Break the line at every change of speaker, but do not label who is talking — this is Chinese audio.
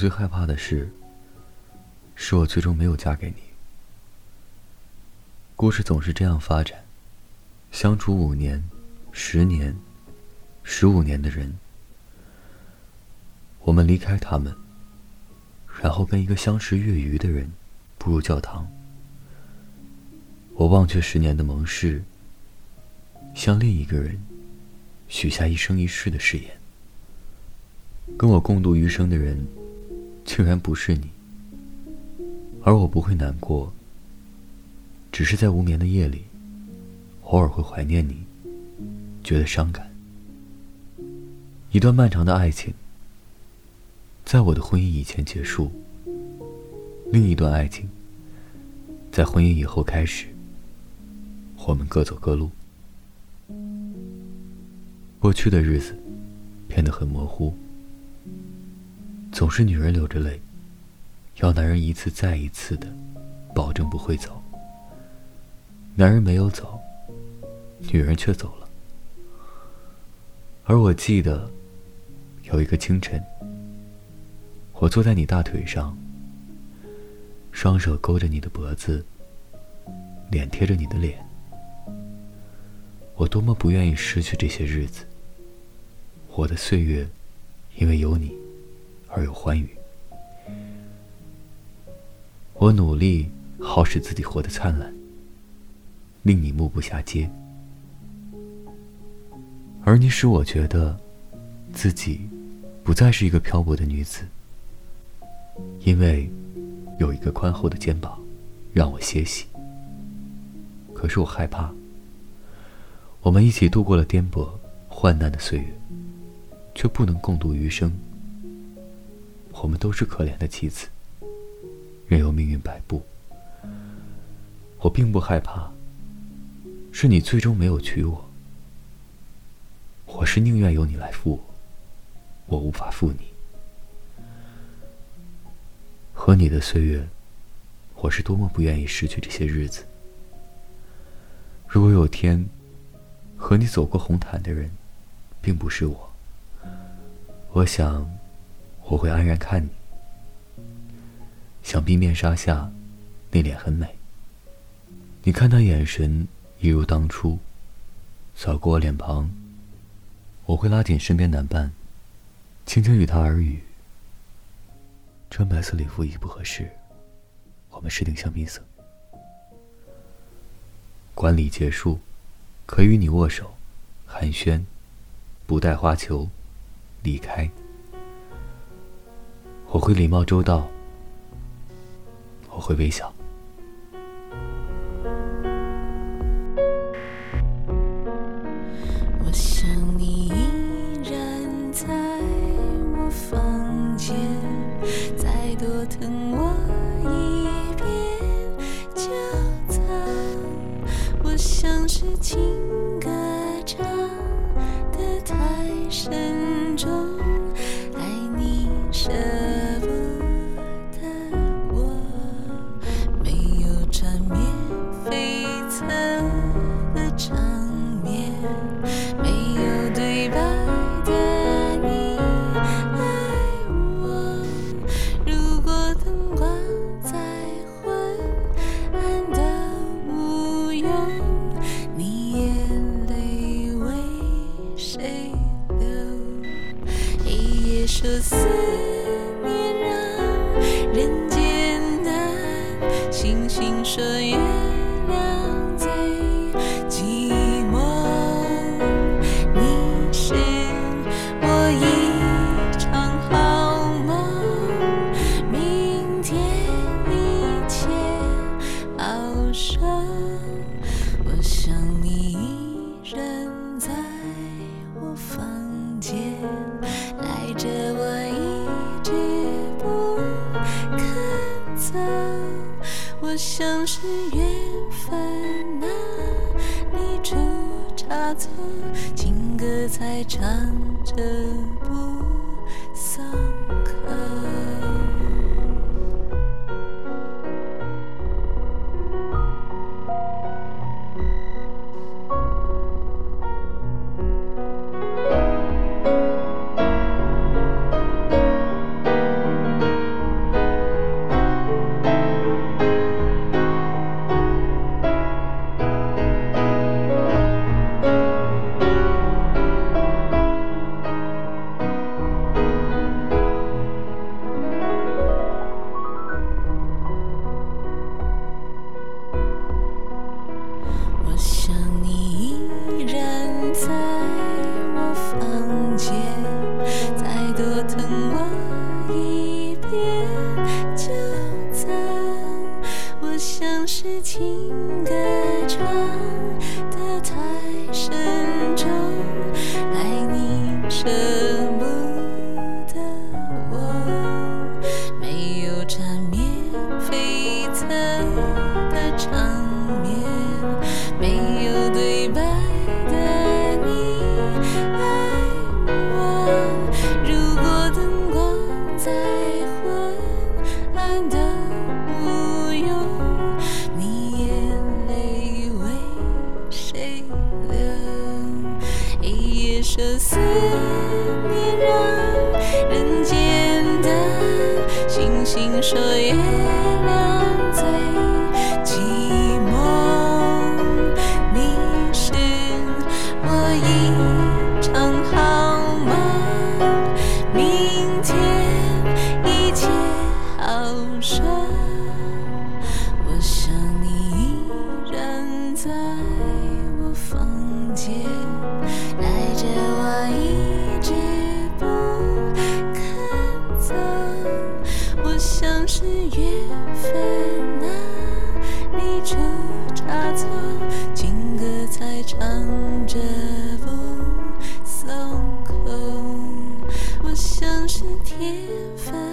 最害怕的事，是我最终没有嫁给你。故事总是这样发展，相处五年、十年、十五年的人，我们离开他们，然后跟一个相识月余的人步入教堂。我忘却十年的盟誓，向另一个人许下一生一世的誓言。跟我共度余生的人，竟然不是你，而我不会难过，只是在无眠的夜里，偶尔会怀念你，觉得伤感。一段漫长的爱情，在我的婚姻以前结束；另一段爱情，在婚姻以后开始。我们各走各路，过去的日子变得很模糊。总是女人流着泪，要男人一次再一次的保证不会走。男人没有走，女人却走了。而我记得，有一个清晨，我坐在你大腿上，双手勾着你的脖子，脸贴着你的脸。我多么不愿意失去这些日子。我的岁月，因为有你而有欢愉。我努力好使自己活得灿烂，令你目不暇接。而你使我觉得，自己不再是一个漂泊的女子，因为有一个宽厚的肩膀让我歇息。可是我害怕。我们一起度过了颠簸、患难的岁月，却不能共度余生。我们都是可怜的妻子，任由命运摆布。我并不害怕，是你最终没有娶我。我是宁愿由你来负我，我无法负你。和你的岁月，我是多么不愿意失去这些日子。如果有天，和你走过红毯的人，并不是我。我想，我会安然看你。想必面纱下，那脸很美。你看他眼神，一如当初。扫过我脸庞，我会拉紧身边男伴，轻轻与他耳语。穿白色礼服已不合适，我们试定香槟色。管理结束。可与你握手，寒暄，不带花球，离开。我会礼貌周到，我会微笑。
我想你依然在我房间，再多疼我一遍就走。我像是情。人间难，星星影。像是缘分，啊，你出差错，情歌才唱着的无忧，你眼泪为谁流？一夜说思你，让人间的星星说。是天分。